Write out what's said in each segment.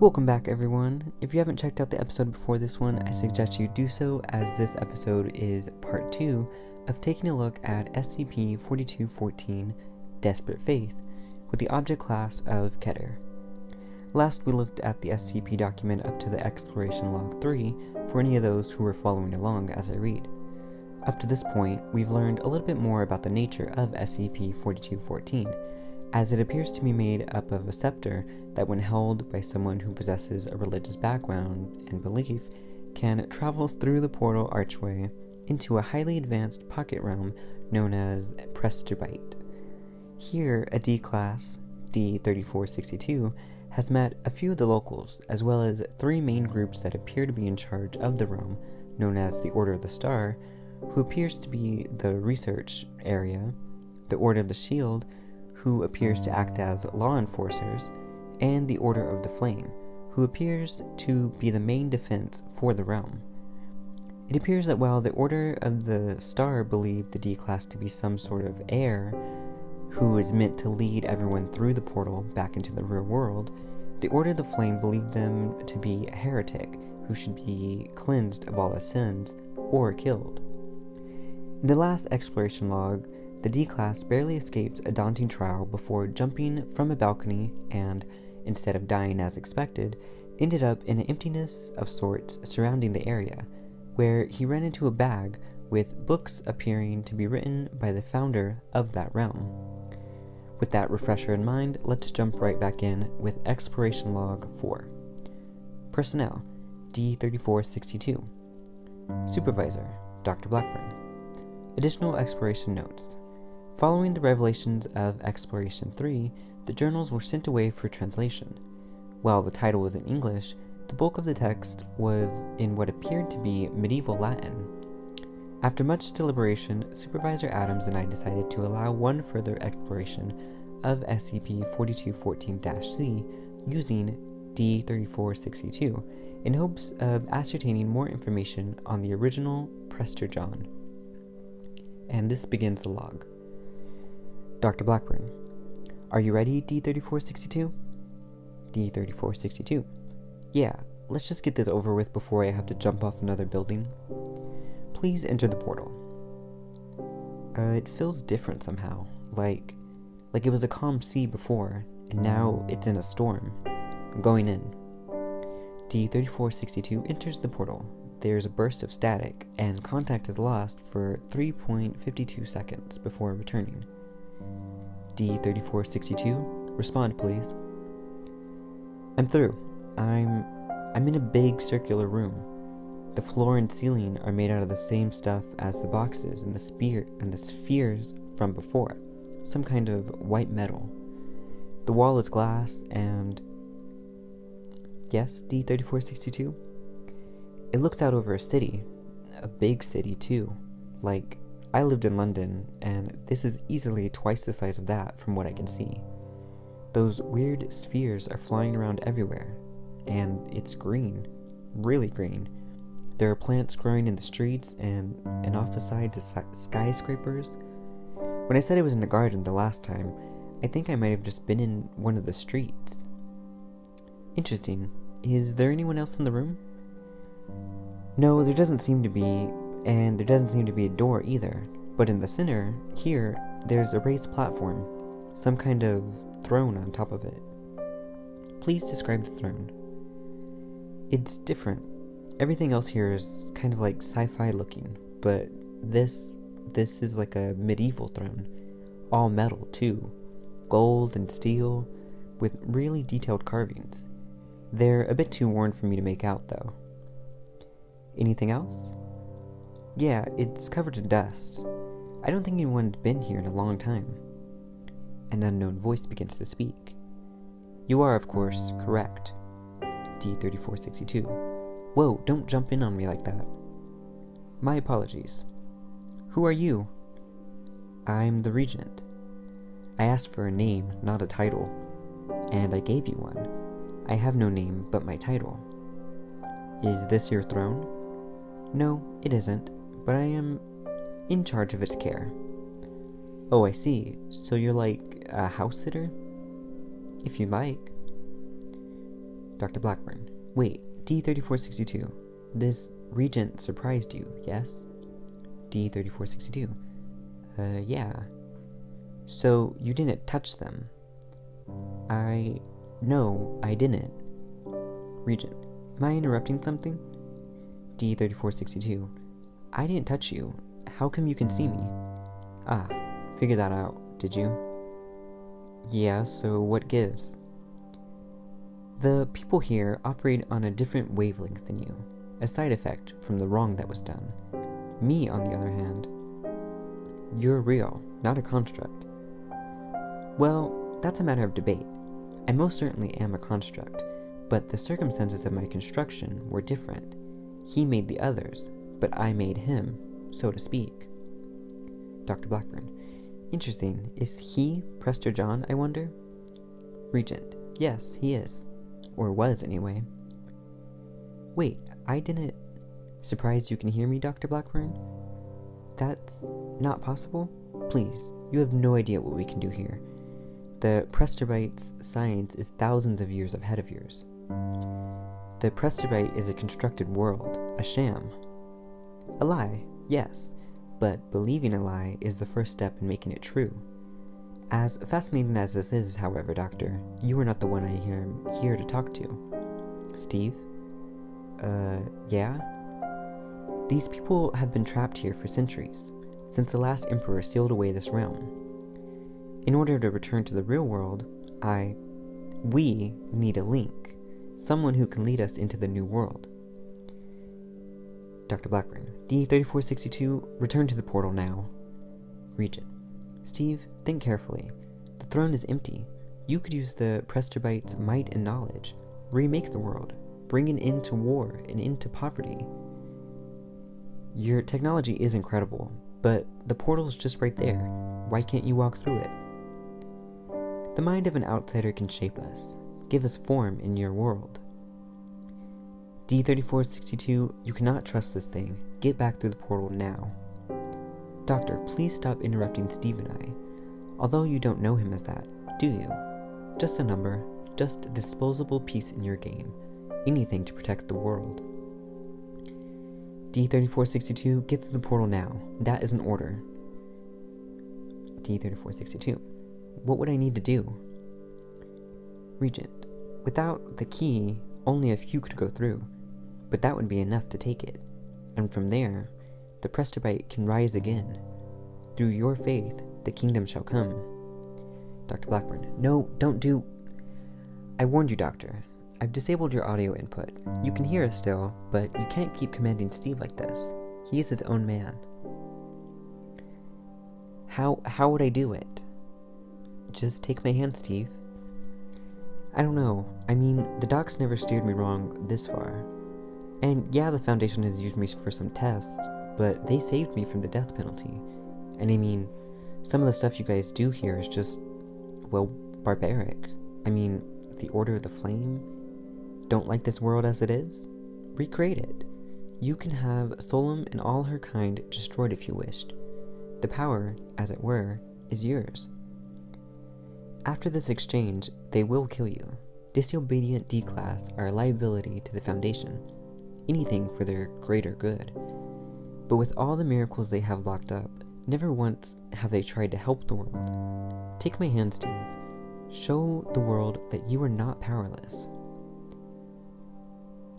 Welcome back, everyone. If you haven't checked out the episode before this one, I suggest you do so, as this episode is part two of taking a look at SCP 4214 Desperate Faith with the object class of Keter. Last, we looked at the SCP document up to the Exploration Log 3 for any of those who were following along as I read. Up to this point, we've learned a little bit more about the nature of SCP 4214 as it appears to be made up of a scepter that, when held by someone who possesses a religious background and belief, can travel through the portal archway into a highly advanced pocket realm known as Presterbite. Here, a D class, D3462, has met a few of the locals, as well as three main groups that appear to be in charge of the realm, known as the Order of the Star, who appears to be the research area, the Order of the Shield, who appears to act as law enforcers, and the Order of the Flame, who appears to be the main defense for the realm. It appears that while the Order of the Star believed the D class to be some sort of heir who is meant to lead everyone through the portal back into the real world, the Order of the Flame believed them to be a heretic who should be cleansed of all his sins or killed. In the last exploration log, the D class barely escaped a daunting trial before jumping from a balcony and, instead of dying as expected, ended up in an emptiness of sorts surrounding the area, where he ran into a bag with books appearing to be written by the founder of that realm. With that refresher in mind, let's jump right back in with Exploration Log 4. Personnel D3462. Supervisor Dr. Blackburn. Additional exploration notes Following the revelations of Exploration 3, the journals were sent away for translation. While the title was in English, the bulk of the text was in what appeared to be medieval Latin. After much deliberation, Supervisor Adams and I decided to allow one further exploration of SCP 4214 C using D3462 in hopes of ascertaining more information on the original Prester John. And this begins the log. Dr. Blackburn. Are you ready, D3462? D3462. Yeah, let's just get this over with before I have to jump off another building. Please enter the portal. Uh, it feels different somehow. Like, like it was a calm sea before, and now it's in a storm. I'm going in. D3462 enters the portal. There's a burst of static, and contact is lost for 3.52 seconds before returning. D3462, respond please. I'm through. I'm I'm in a big circular room. The floor and ceiling are made out of the same stuff as the boxes and the spear and the spheres from before, some kind of white metal. The wall is glass and yes, D3462. It looks out over a city, a big city too, like I lived in London, and this is easily twice the size of that from what I can see. Those weird spheres are flying around everywhere, and it's green, really green. There are plants growing in the streets and, and off the sides of skyscrapers. When I said I was in a garden the last time, I think I might have just been in one of the streets. Interesting. Is there anyone else in the room? No, there doesn't seem to be, and there doesn't seem to be a door either. But in the center, here, there's a raised platform, some kind of throne on top of it. Please describe the throne. It's different. Everything else here is kind of like sci-fi looking, but this this is like a medieval throne, all metal too, gold and steel, with really detailed carvings. They're a bit too worn for me to make out though. Anything else? Yeah, it's covered in dust. I don't think anyone's been here in a long time. An unknown voice begins to speak. You are, of course, correct. D3462. Whoa, don't jump in on me like that. My apologies. Who are you? I'm the Regent. I asked for a name, not a title, and I gave you one. I have no name but my title. Is this your throne? No, it isn't but I am in charge of its care. Oh, I see. So you're like a house sitter? If you like. Dr. Blackburn. Wait, D3462. This regent surprised you, yes? D3462. Uh, yeah. So you didn't touch them? I. No, I didn't. Regent. Am I interrupting something? D3462. I didn't touch you. How come you can see me? Ah, figure that out, did you? Yeah, so what gives? The people here operate on a different wavelength than you, a side effect from the wrong that was done. Me, on the other hand, you're real, not a construct. Well, that's a matter of debate. I most certainly am a construct, but the circumstances of my construction were different. He made the others, but I made him, so to speak. Dr. Blackburn. Interesting. Is he Prester John, I wonder? Regent. Yes, he is. Or was, anyway. Wait, I didn't. Surprised you can hear me, Dr. Blackburn? That's not possible? Please, you have no idea what we can do here. The Presterbite's science is thousands of years ahead of yours. The Presterbite is a constructed world, a sham. A lie, yes, but believing a lie is the first step in making it true. As fascinating as this is, however, Doctor, you are not the one I am here to talk to. Steve? Uh, yeah? These people have been trapped here for centuries, since the last emperor sealed away this realm. In order to return to the real world, I. We need a link, someone who can lead us into the new world. Dr. Blackburn, D3462, return to the portal now. Regent, Steve, think carefully. The throne is empty. You could use the Presterbite's might and knowledge, remake the world, bring an end to war and into poverty. Your technology is incredible, but the portal's just right there. Why can't you walk through it? The mind of an outsider can shape us, give us form in your world. D3462, you cannot trust this thing. Get back through the portal now. Doctor, please stop interrupting Steve and I. Although you don't know him as that, do you? Just a number, just a disposable piece in your game. Anything to protect the world. D3462, get through the portal now. That is an order. D3462. What would I need to do? Regent. Without the key, only a few could go through, but that would be enough to take it. And from there, the Presterbite can rise again. Through your faith, the kingdom shall come. Dr. Blackburn. No, don't do. I warned you, Doctor. I've disabled your audio input. You can hear us still, but you can't keep commanding Steve like this. He is his own man. How how would I do it? Just take my hand, Steve. I don't know. I mean, the docs never steered me wrong this far. And yeah, the Foundation has used me for some tests, but they saved me from the death penalty. And I mean, some of the stuff you guys do here is just, well, barbaric. I mean, the Order of the Flame? Don't like this world as it is? Recreate it. You can have Solum and all her kind destroyed if you wished. The power, as it were, is yours. After this exchange, they will kill you. Disobedient D class are a liability to the Foundation, anything for their greater good. But with all the miracles they have locked up, never once have they tried to help the world. Take my hand, Steve. Show the world that you are not powerless.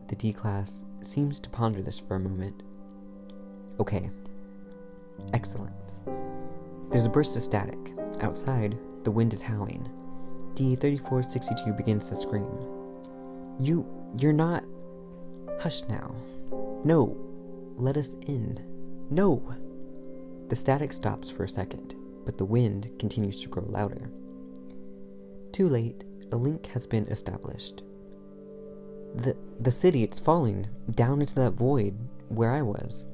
The D class seems to ponder this for a moment. Okay. Excellent. There's a burst of static. Outside, the wind is howling. D3462 begins to scream. You. You're not. Hush now. No. Let us in. No! The static stops for a second, but the wind continues to grow louder. Too late, a link has been established. The, the city, it's falling down into that void where I was.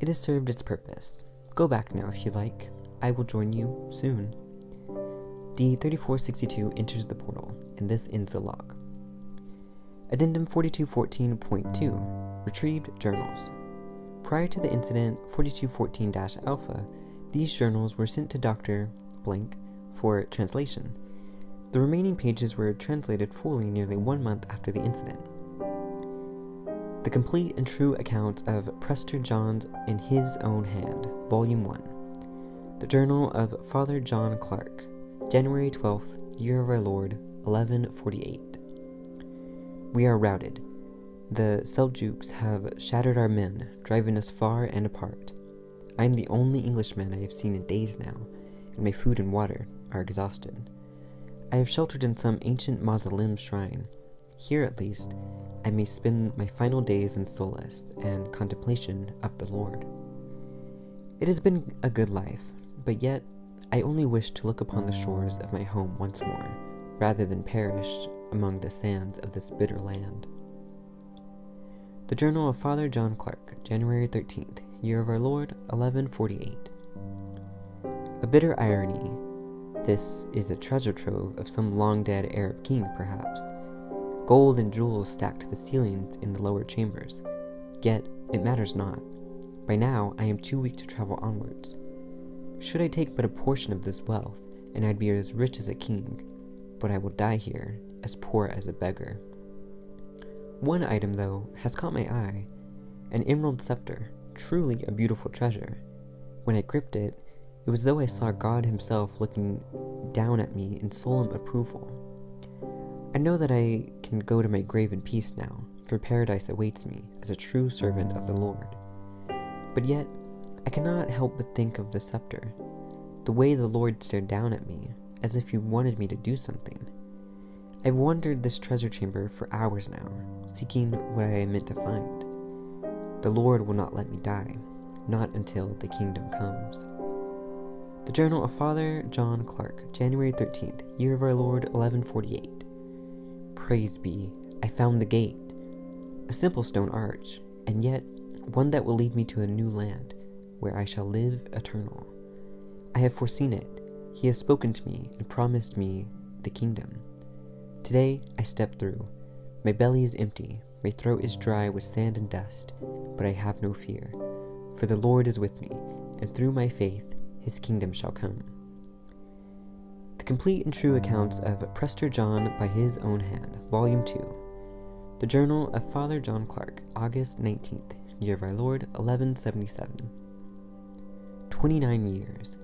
It has served its purpose. Go back now if you like. I will join you soon. D3462 enters the portal, and this ends the log. Addendum 4214.2 Retrieved Journals. Prior to the incident 4214 Alpha, These journals were sent to Dr. Blank for translation. The remaining pages were translated fully nearly one month after the incident. The complete and true account of Prester John's in His Own Hand, Volume 1. The Journal of Father John Clarke, January 12th, Year of Our Lord, 1148. We are routed. The Seljuks have shattered our men, driving us far and apart. I am the only Englishman I have seen in days now, and my food and water are exhausted. I have sheltered in some ancient mausoleum shrine. Here, at least, I may spend my final days in solace and contemplation of the Lord. It has been a good life, but yet I only wish to look upon the shores of my home once more, rather than perish among the sands of this bitter land. The Journal of Father John Clarke, January 13th, Year of Our Lord, 1148. A bitter irony this is a treasure trove of some long dead Arab king, perhaps. Gold and jewels stacked to the ceilings in the lower chambers. Yet, it matters not. By now, I am too weak to travel onwards. Should I take but a portion of this wealth, and I'd be as rich as a king, but I will die here, as poor as a beggar. One item, though, has caught my eye an emerald scepter, truly a beautiful treasure. When I gripped it, it was as though I saw God Himself looking down at me in solemn approval. I know that I can go to my grave in peace now, for paradise awaits me as a true servant of the Lord. But yet, I cannot help but think of the scepter, the way the Lord stared down at me, as if He wanted me to do something. I've wandered this treasure chamber for hours now, seeking what I am meant to find. The Lord will not let me die, not until the kingdom comes. The Journal of Father John Clarke, January 13th, Year of Our Lord 1148. Praise be, I found the gate, a simple stone arch, and yet one that will lead me to a new land, where I shall live eternal. I have foreseen it. He has spoken to me and promised me the kingdom. Today I step through. My belly is empty, my throat is dry with sand and dust, but I have no fear, for the Lord is with me, and through my faith his kingdom shall come. The complete and true accounts of Prester John by his own hand, Volume 2. The Journal of Father John Clarke, August 19th, year of our Lord, 1177. 29 years.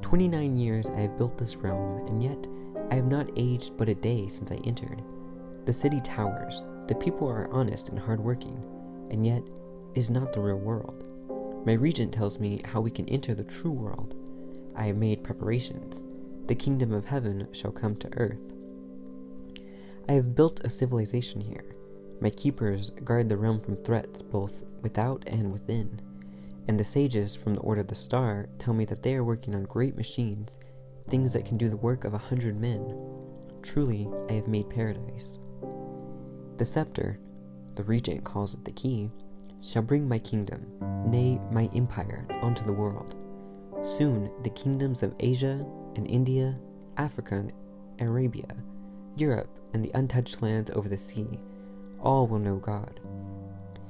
29 years I have built this realm, and yet I have not aged but a day since I entered. The city towers, the people are honest and hardworking, and yet it is not the real world. My regent tells me how we can enter the true world. I have made preparations. The kingdom of heaven shall come to earth. I have built a civilization here. My keepers guard the realm from threats both without and within. And the sages from the Order of the Star tell me that they are working on great machines, things that can do the work of a hundred men. Truly, I have made paradise. The scepter, the regent calls it the key, shall bring my kingdom, nay, my empire, onto the world. Soon the kingdoms of Asia and India, Africa and Arabia, Europe, and the untouched lands over the sea, all will know God.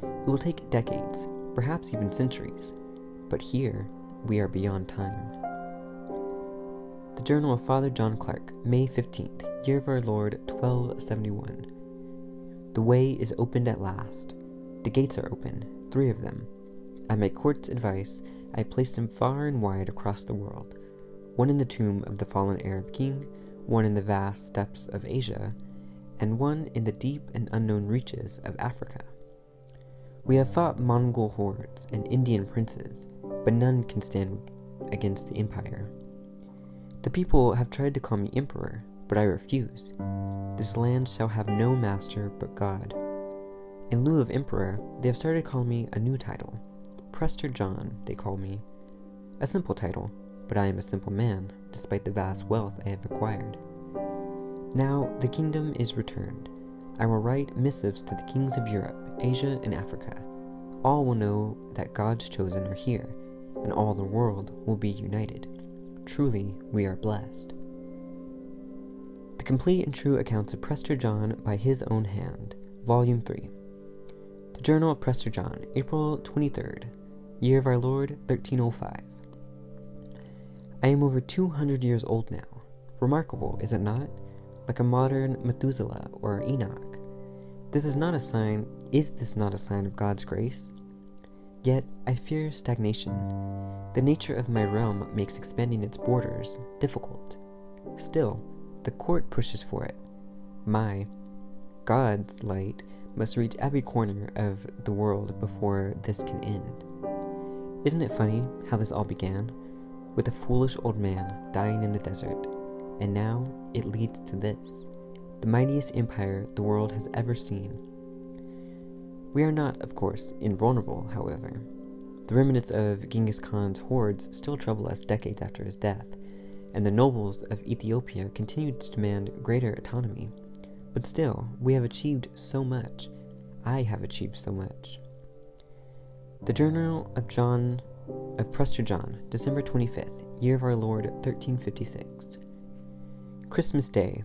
It will take decades, perhaps even centuries, but here we are beyond time. The Journal of Father John Clarke, May 15th, Year of Our Lord 1271. The way is opened at last. The gates are open, three of them. At my court's advice, I placed them far and wide across the world one in the tomb of the fallen Arab king, one in the vast steppes of Asia, and one in the deep and unknown reaches of Africa. We have fought Mongol hordes and Indian princes, but none can stand against the empire. The people have tried to call me emperor, but I refuse. This land shall have no master but God. In lieu of emperor, they have started calling me a new title. Prester John, they call me. A simple title, but I am a simple man, despite the vast wealth I have acquired. Now the kingdom is returned. I will write missives to the kings of Europe, Asia, and Africa. All will know that God's chosen are here, and all the world will be united. Truly, we are blessed. The complete and true accounts of Prester John by his own hand, Volume 3. The Journal of Prester John, April 23rd, Year of Our Lord, 1305. I am over 200 years old now. Remarkable, is it not? Like a modern Methuselah or Enoch. This is not a sign, is this not a sign of God's grace? Yet I fear stagnation. The nature of my realm makes expanding its borders difficult. Still, the court pushes for it. My, God's light must reach every corner of the world before this can end. Isn't it funny how this all began? With a foolish old man dying in the desert, and now it leads to this the mightiest empire the world has ever seen. We are not, of course, invulnerable, however. The remnants of Genghis Khan's hordes still trouble us decades after his death, and the nobles of Ethiopia continue to demand greater autonomy. But still, we have achieved so much. I have achieved so much. The Journal of John of Prester John, December 25th, year of our Lord 1356. Christmas Day,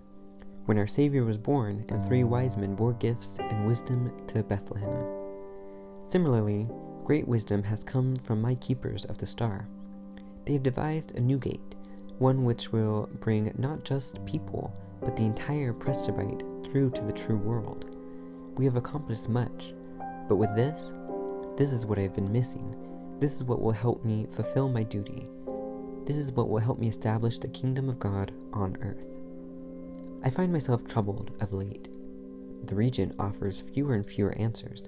when our Savior was born, and three wise men bore gifts and wisdom to Bethlehem. Similarly, great wisdom has come from my keepers of the star. They have devised a new gate, one which will bring not just people, but the entire Presbyte through to the true world. We have accomplished much, but with this, this is what I have been missing. This is what will help me fulfill my duty. This is what will help me establish the kingdom of God on earth. I find myself troubled of late. The regent offers fewer and fewer answers.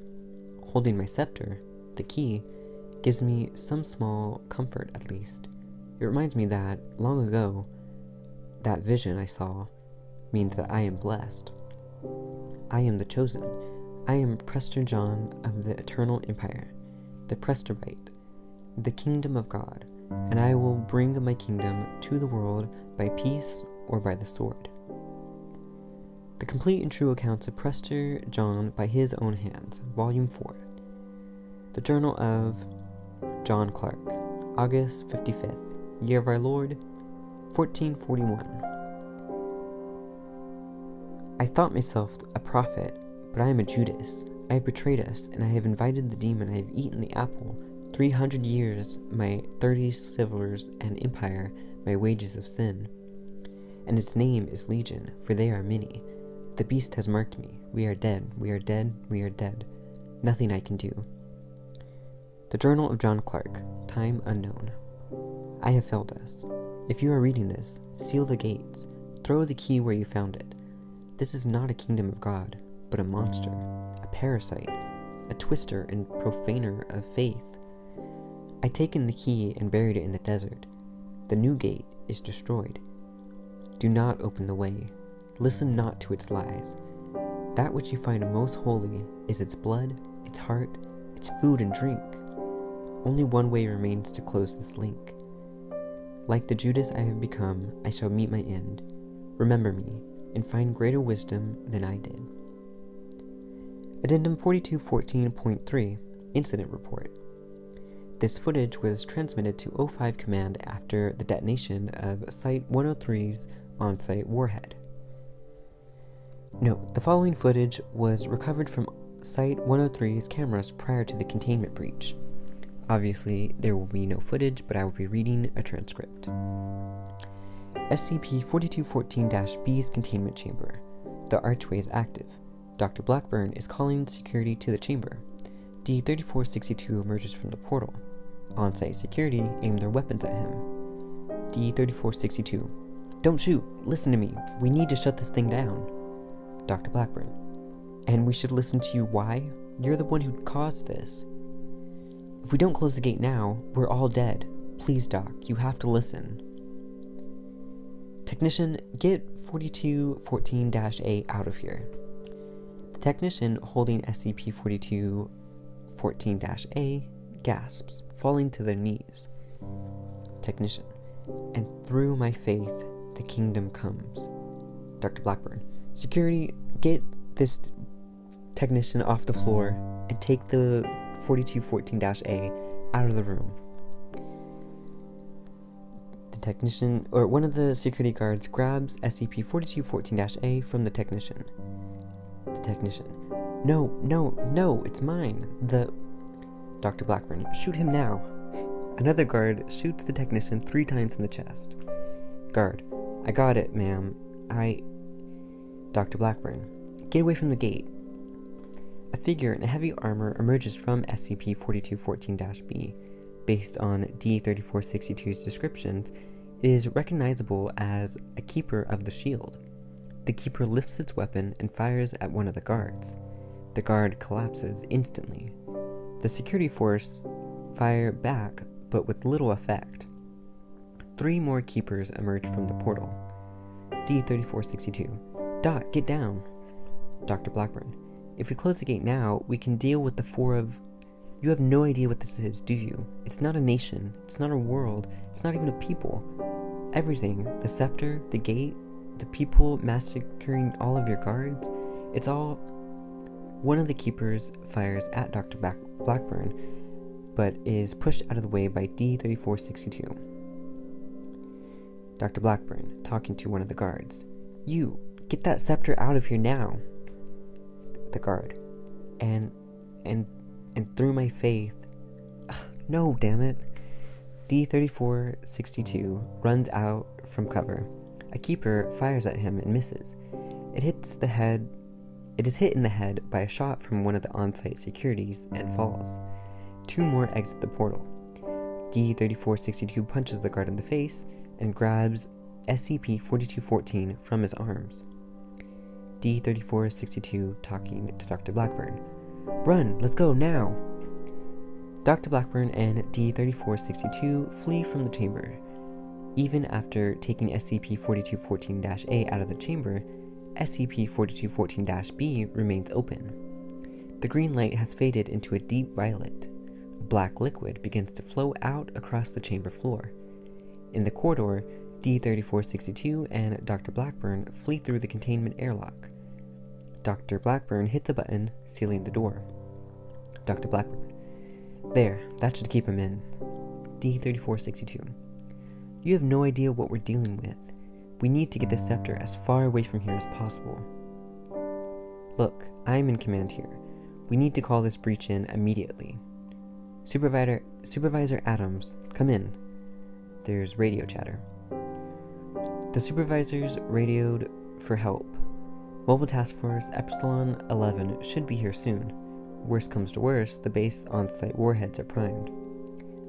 Holding my scepter, the key, gives me some small comfort at least. It reminds me that, long ago, that vision I saw means that I am blessed. I am the chosen. I am Prester John of the eternal empire, the Presterite, the kingdom of God, and I will bring my kingdom to the world by peace or by the sword. The Complete and True Accounts of Prester John by His Own Hands, Volume 4. The Journal of John Clarke, August 55th, Year of Our Lord, 1441. I thought myself a prophet, but I am a Judas. I have betrayed us, and I have invited the demon. I have eaten the apple. Three hundred years, my thirty silvers and empire, my wages of sin. And its name is Legion, for they are many. The beast has marked me. We are dead, we are dead, we are dead. Nothing I can do. The Journal of John Clarke, Time Unknown. I have failed us. If you are reading this, seal the gates. Throw the key where you found it. This is not a kingdom of God, but a monster, a parasite, a twister and profaner of faith. I taken the key and buried it in the desert. The new gate is destroyed. Do not open the way. Listen not to its lies. That which you find most holy is its blood, its heart, its food and drink. Only one way remains to close this link. Like the Judas I have become, I shall meet my end. Remember me, and find greater wisdom than I did. Addendum 4214.3 Incident Report. This footage was transmitted to O5 Command after the detonation of Site 103's on site warhead. Note, the following footage was recovered from Site 103's cameras prior to the containment breach. Obviously, there will be no footage, but I will be reading a transcript. SCP 4214 B's containment chamber. The archway is active. Dr. Blackburn is calling security to the chamber. D 3462 emerges from the portal. On site security aim their weapons at him. D 3462. Don't shoot! Listen to me! We need to shut this thing down. Dr. Blackburn. And we should listen to you why? You're the one who caused this. If we don't close the gate now, we're all dead. Please, Doc, you have to listen. Technician, get 4214 A out of here. The technician holding SCP 4214 A gasps, falling to their knees. Technician, and through my faith, the kingdom comes. Dr. Blackburn, Security, get this technician off the floor and take the 4214 A out of the room. The technician, or one of the security guards, grabs SCP 4214 A from the technician. The technician, no, no, no, it's mine. The. Dr. Blackburn, shoot him now. Another guard shoots the technician three times in the chest. Guard, I got it, ma'am. I. Dr. Blackburn, get away from the gate. A figure in heavy armor emerges from SCP 4214 B. Based on D 3462's descriptions, it is recognizable as a keeper of the shield. The keeper lifts its weapon and fires at one of the guards. The guard collapses instantly. The security force fire back, but with little effect. Three more keepers emerge from the portal. D3462. Dot, get down. Dr. Blackburn. If we close the gate now, we can deal with the four of. You have no idea what this is, do you? It's not a nation, it's not a world, it's not even a people. Everything the scepter, the gate, the people massacring all of your guards it's all. One of the keepers fires at Dr. Black- Blackburn, but is pushed out of the way by D3462. Dr. Blackburn, talking to one of the guards. You, get that scepter out of here now. The guard. And, and, and through my faith. Ugh, no, damn it. D3462 runs out from cover. A keeper fires at him and misses. It hits the head. It is hit in the head by a shot from one of the on site securities and falls. Two more exit the portal. D3462 punches the guard in the face and grabs SCP 4214 from his arms. D3462 talking to Dr. Blackburn. Run, let's go now! Dr. Blackburn and D3462 flee from the chamber. Even after taking SCP 4214 A out of the chamber, SCP 4214 B remains open. The green light has faded into a deep violet. Black liquid begins to flow out across the chamber floor. In the corridor, D3462 and Dr. Blackburn flee through the containment airlock. Dr. Blackburn hits a button, sealing the door. Dr. Blackburn. There, that should keep him in. D3462. You have no idea what we're dealing with. We need to get the scepter as far away from here as possible. Look, I am in command here. We need to call this breach in immediately. Supervisor Supervisor Adams, come in. There's radio chatter. The supervisors radioed for help. Mobile Task Force Epsilon 11 should be here soon. Worst comes to worst, the base on site warheads are primed.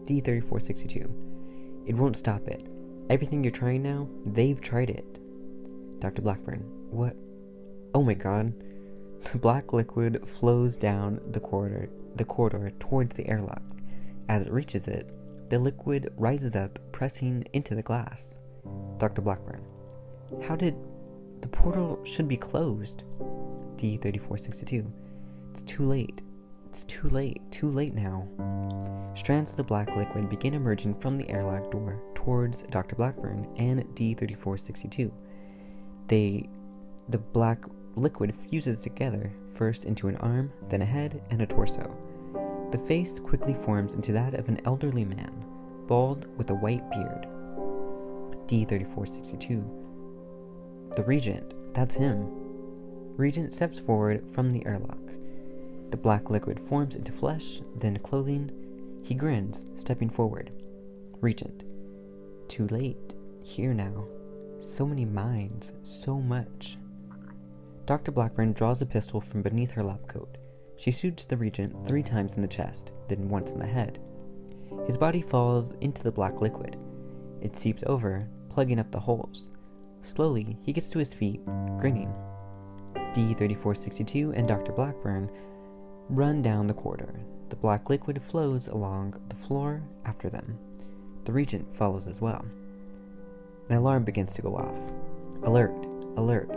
D 3462. It won't stop it. Everything you're trying now, they've tried it. Dr. Blackburn. What? Oh my god. The black liquid flows down the corridor the corridor towards the airlock. As it reaches it, the liquid rises up, pressing into the glass. Dr. Blackburn. How did. The portal should be closed. D3462. It's too late. It's too late. Too late now. Strands of the black liquid begin emerging from the airlock door towards Dr. Blackburn and D3462. They. The black liquid fuses together, first into an arm, then a head, and a torso. The face quickly forms into that of an elderly man, bald with a white beard. D3462. The Regent, that's him. Regent steps forward from the airlock. The black liquid forms into flesh, then clothing. He grins, stepping forward. Regent. Too late. Here now. So many minds, so much. Dr. Blackburn draws a pistol from beneath her lab coat. She shoots the regent three times in the chest, then once in the head. His body falls into the black liquid. It seeps over, plugging up the holes. Slowly, he gets to his feet, grinning. D3462 and Dr. Blackburn run down the corridor. The black liquid flows along the floor after them. The regent follows as well. An alarm begins to go off. Alert! Alert!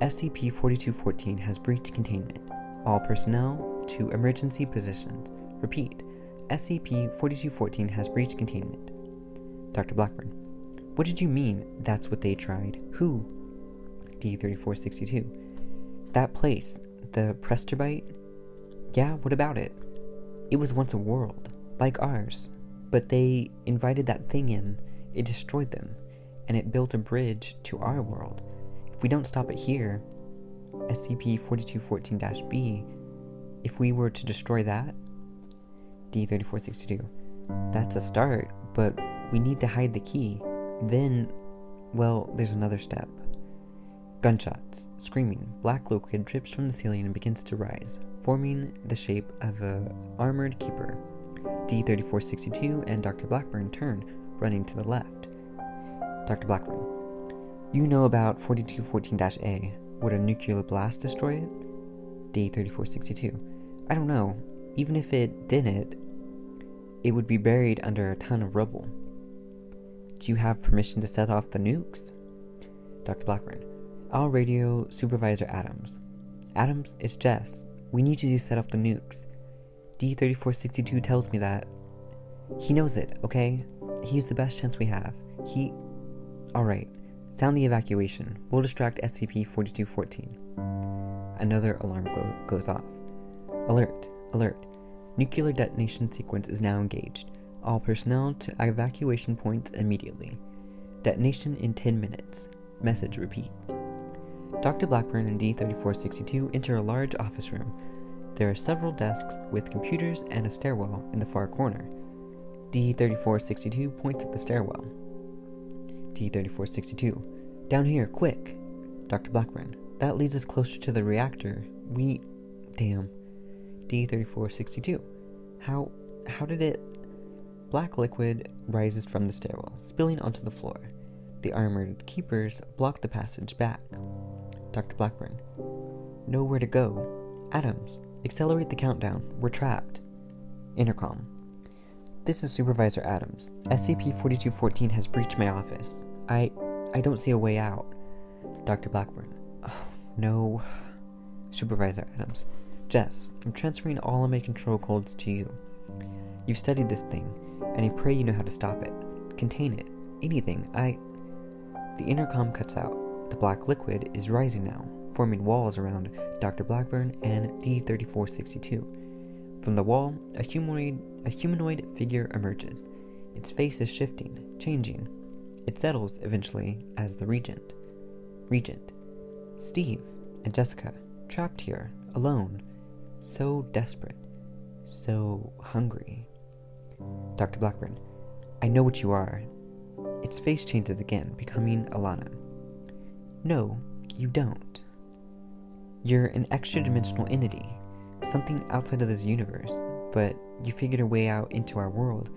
SCP 4214 has breached containment. All personnel to emergency positions. Repeat. SCP 4214 has breached containment. Dr. Blackburn. What did you mean that's what they tried? Who? D 3462. That place, the Presterbite? Yeah, what about it? It was once a world, like ours, but they invited that thing in, it destroyed them, and it built a bridge to our world. If we don't stop it here, SCP 4214 B, if we were to destroy that, D3462, That's a start, but we need to hide the key. Then, well, there's another step. Gunshots, screaming, black liquid drips from the ceiling and begins to rise, forming the shape of a armored keeper. D3462 and Dr. Blackburn turn, running to the left. Dr. Blackburn, you know about 4214 A. Would a nuclear blast destroy it? D3462, I don't know. Even if it didn't, it would be buried under a ton of rubble. Do you have permission to set off the nukes? Dr. Blackburn, I'll radio Supervisor Adams. Adams, it's Jess. We need you to set off the nukes. D3462 tells me that. He knows it, okay? He's the best chance we have. He. Alright, sound the evacuation. We'll distract SCP 4214. Another alarm go- goes off. Alert, alert. Nuclear detonation sequence is now engaged. All personnel to evacuation points immediately. Detonation in 10 minutes. Message repeat. Dr. Blackburn and D3462 enter a large office room. There are several desks with computers and a stairwell in the far corner. D3462 points at the stairwell. D3462, down here, quick! Dr. Blackburn, that leads us closer to the reactor. We. Damn. D3462, how. how did it. Black liquid rises from the stairwell, spilling onto the floor. The armored keepers block the passage back. Dr. Blackburn. Nowhere to go. Adams, accelerate the countdown. We're trapped. Intercom. This is Supervisor Adams. SCP 4214 has breached my office. I. I don't see a way out. Dr. Blackburn. Oh, no. Supervisor Adams. Jess, I'm transferring all of my control codes to you. You've studied this thing, and I pray you know how to stop it. Contain it. Anything. I. The intercom cuts out. The black liquid is rising now, forming walls around Dr. Blackburn and D3462. From the wall, a humanoid, a humanoid figure emerges. Its face is shifting, changing. It settles eventually as the Regent. Regent. Steve and Jessica, trapped here, alone, so desperate, so hungry. Dr. Blackburn. I know what you are. Its face changes again, becoming Alana. No, you don't. You're an extra dimensional entity, something outside of this universe, but you figured a way out into our world,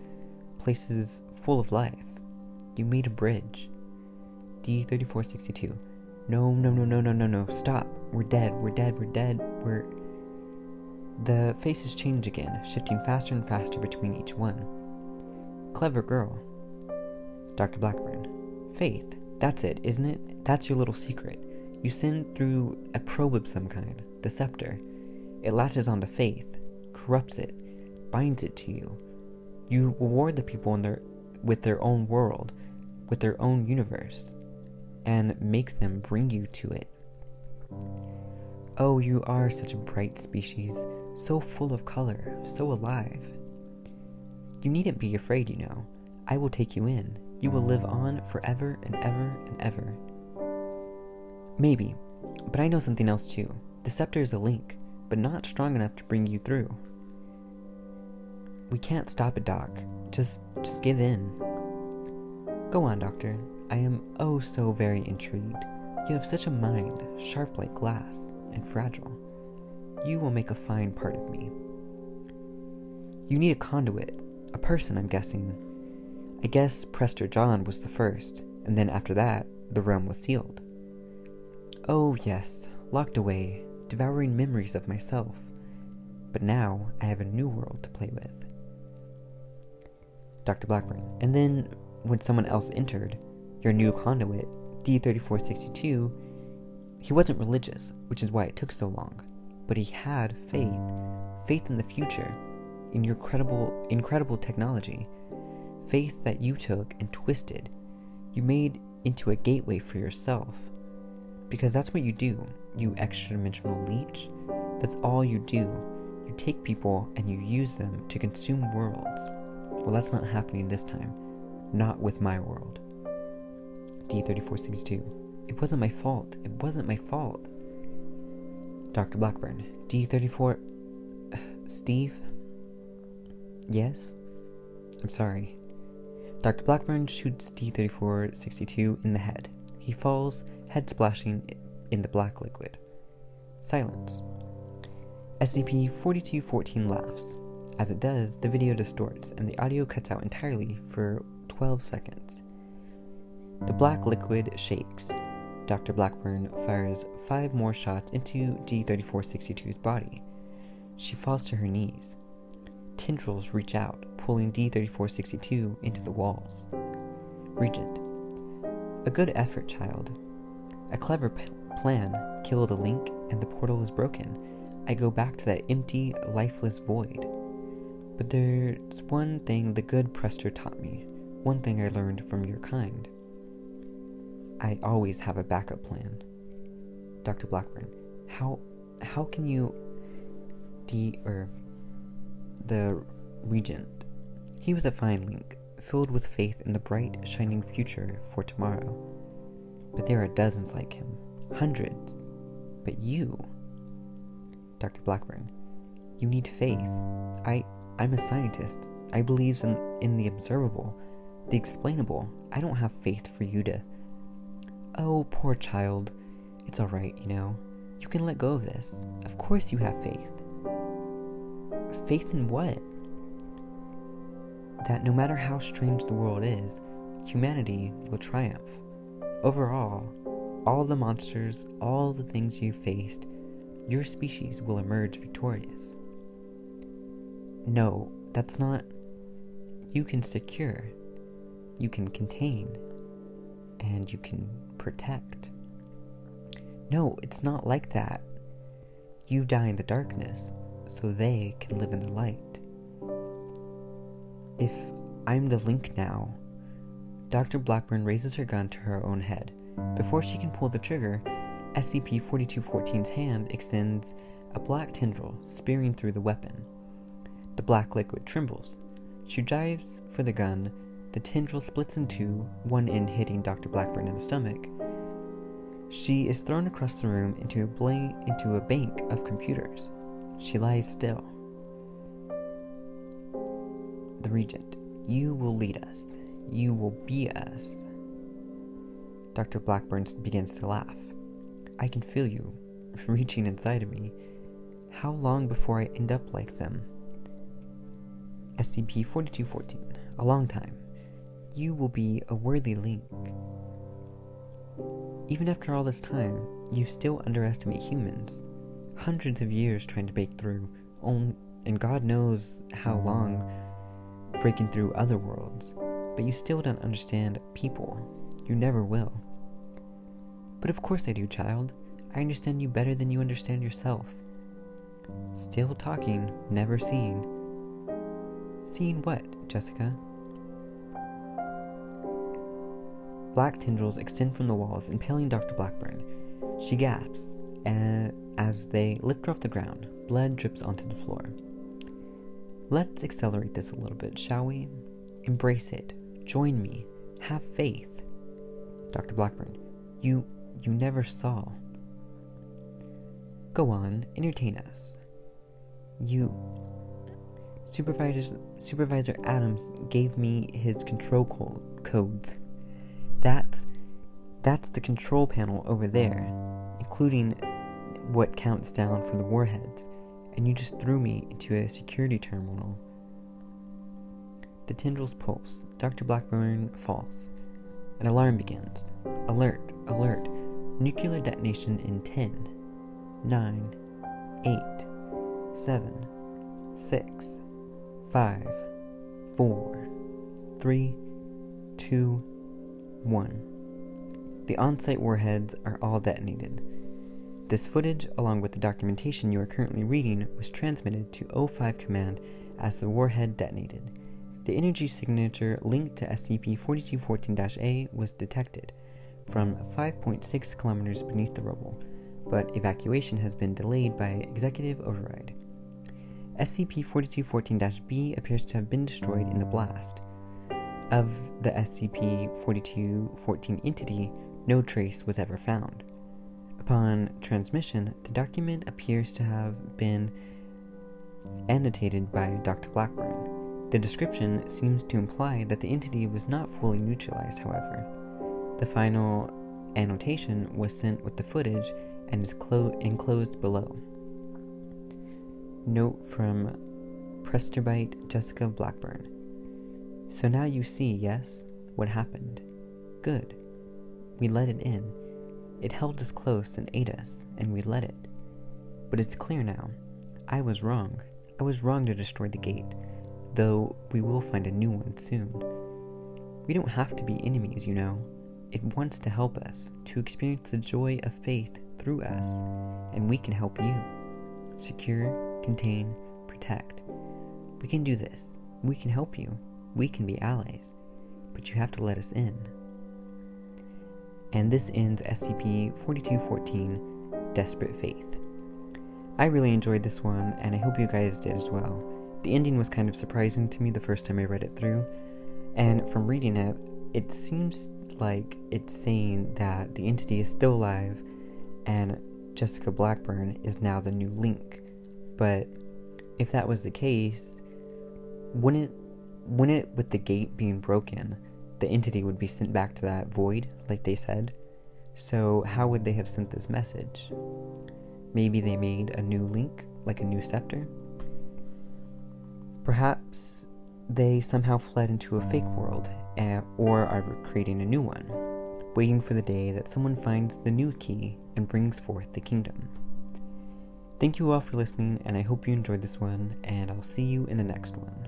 places full of life. You made a bridge. D3462. No, no, no, no, no, no, no. Stop. We're dead. We're dead. We're dead. We're. The faces change again, shifting faster and faster between each one. Clever girl. Dr. Blackburn. Faith. That's it, isn't it? That's your little secret. You send through a probe of some kind, the scepter. It latches onto faith, corrupts it, binds it to you. You reward the people in their, with their own world, with their own universe, and make them bring you to it. Oh, you are such a bright species, so full of color, so alive. You needn't be afraid, you know. I will take you in. You will live on forever and ever and ever. Maybe, but I know something else too. The scepter is a link, but not strong enough to bring you through. We can't stop it, Doc. Just just give in. Go on, Doctor. I am oh so very intrigued. You have such a mind, sharp like glass, and fragile. You will make a fine part of me. You need a conduit, a person, I'm guessing, I guess Prester John was the first, and then after that, the realm was sealed. Oh, yes, locked away, devouring memories of myself. But now I have a new world to play with. Dr. Blackburn. And then, when someone else entered, your new conduit, D3462, he wasn't religious, which is why it took so long. But he had faith, faith in the future, in your credible, incredible technology faith that you took and twisted, you made into a gateway for yourself. Because that's what you do, you extra dimensional leech. That's all you do. You take people and you use them to consume worlds. Well, that's not happening this time. Not with my world. D3462. It wasn't my fault. It wasn't my fault. Dr. Blackburn, D34. Steve? Yes? I'm sorry. Dr. Blackburn shoots D3462 in the head. He falls, head splashing in the black liquid. Silence. SCP 4214 laughs. As it does, the video distorts and the audio cuts out entirely for 12 seconds. The black liquid shakes. Dr. Blackburn fires five more shots into D3462's body. She falls to her knees. Tendrils reach out, pulling D3462 into the walls. Regent. A good effort, child. A clever p- plan killed a link and the portal is broken. I go back to that empty, lifeless void. But there's one thing the good Prester taught me, one thing I learned from your kind. I always have a backup plan. Dr. Blackburn, how how can you de or the regent? He was a fine link, filled with faith in the bright, shining future for tomorrow. But there are dozens like him, hundreds. But you, Dr. Blackburn, you need faith. I I'm a scientist. I believe in in the observable, the explainable. I don't have faith for you to Oh, poor child. It's alright, you know. You can let go of this. Of course you have faith. Faith in what? That no matter how strange the world is, humanity will triumph. Overall, all the monsters, all the things you faced, your species will emerge victorious. No, that's not. You can secure, you can contain, and you can protect. No, it's not like that. You die in the darkness so they can live in the light. If I'm the link now, Dr. Blackburn raises her gun to her own head. Before she can pull the trigger, SCP 4214's hand extends a black tendril, spearing through the weapon. The black liquid trembles. She dives for the gun. The tendril splits in two, one end hitting Dr. Blackburn in the stomach. She is thrown across the room into a, into a bank of computers. She lies still. The Regent, you will lead us. You will be us. Dr. Blackburn begins to laugh. I can feel you reaching inside of me. How long before I end up like them? SCP 4214. A long time. You will be a worthy link. Even after all this time, you still underestimate humans. Hundreds of years trying to break through, and God knows how long breaking through other worlds, but you still don't understand people. You never will. But of course I do, child. I understand you better than you understand yourself. Still talking, never seeing. Seeing what, Jessica? Black tendrils extend from the walls, impaling Dr. Blackburn. She gasps eh, as they lift her off the ground. Blood drips onto the floor. Let's accelerate this a little bit, shall we? Embrace it. Join me. Have faith. Dr. Blackburn, you you never saw. Go on, entertain us. You Supervisor Supervisor Adams gave me his control codes. That's that's the control panel over there, including what counts down for the warheads, and you just threw me into a security terminal. The tendrils pulse. Dr. Blackburn falls. An alarm begins. Alert, alert. Nuclear detonation in 10, 9, 8, 7, 6, 5, 4, 3, 2, 1. The on site warheads are all detonated. This footage, along with the documentation you are currently reading, was transmitted to O5 Command as the warhead detonated. The energy signature linked to SCP 4214 A was detected from 5.6 kilometers beneath the rubble, but evacuation has been delayed by executive override. SCP 4214 B appears to have been destroyed in the blast. Of the SCP 4214 entity, no trace was ever found. Upon transmission, the document appears to have been annotated by Dr. Blackburn. The description seems to imply that the entity was not fully neutralized, however. The final annotation was sent with the footage and is clo- enclosed below. Note from Presterbite Jessica Blackburn. So now you see, yes, what happened. Good. We let it in. It held us close and ate us, and we let it. But it's clear now. I was wrong. I was wrong to destroy the gate, though we will find a new one soon. We don't have to be enemies, you know. It wants to help us, to experience the joy of faith through us, and we can help you. Secure, contain, protect. We can do this. We can help you. We can be allies. But you have to let us in. And this ends SCP 4214 Desperate Faith. I really enjoyed this one, and I hope you guys did as well. The ending was kind of surprising to me the first time I read it through, and from reading it, it seems like it's saying that the entity is still alive and Jessica Blackburn is now the new Link. But if that was the case, wouldn't wouldn't it with the gate being broken, the entity would be sent back to that void, like they said? So how would they have sent this message? Maybe they made a new link, like a new scepter? Perhaps they somehow fled into a fake world, uh, or are creating a new one, waiting for the day that someone finds the new key and brings forth the kingdom. Thank you all for listening, and I hope you enjoyed this one, and I'll see you in the next one.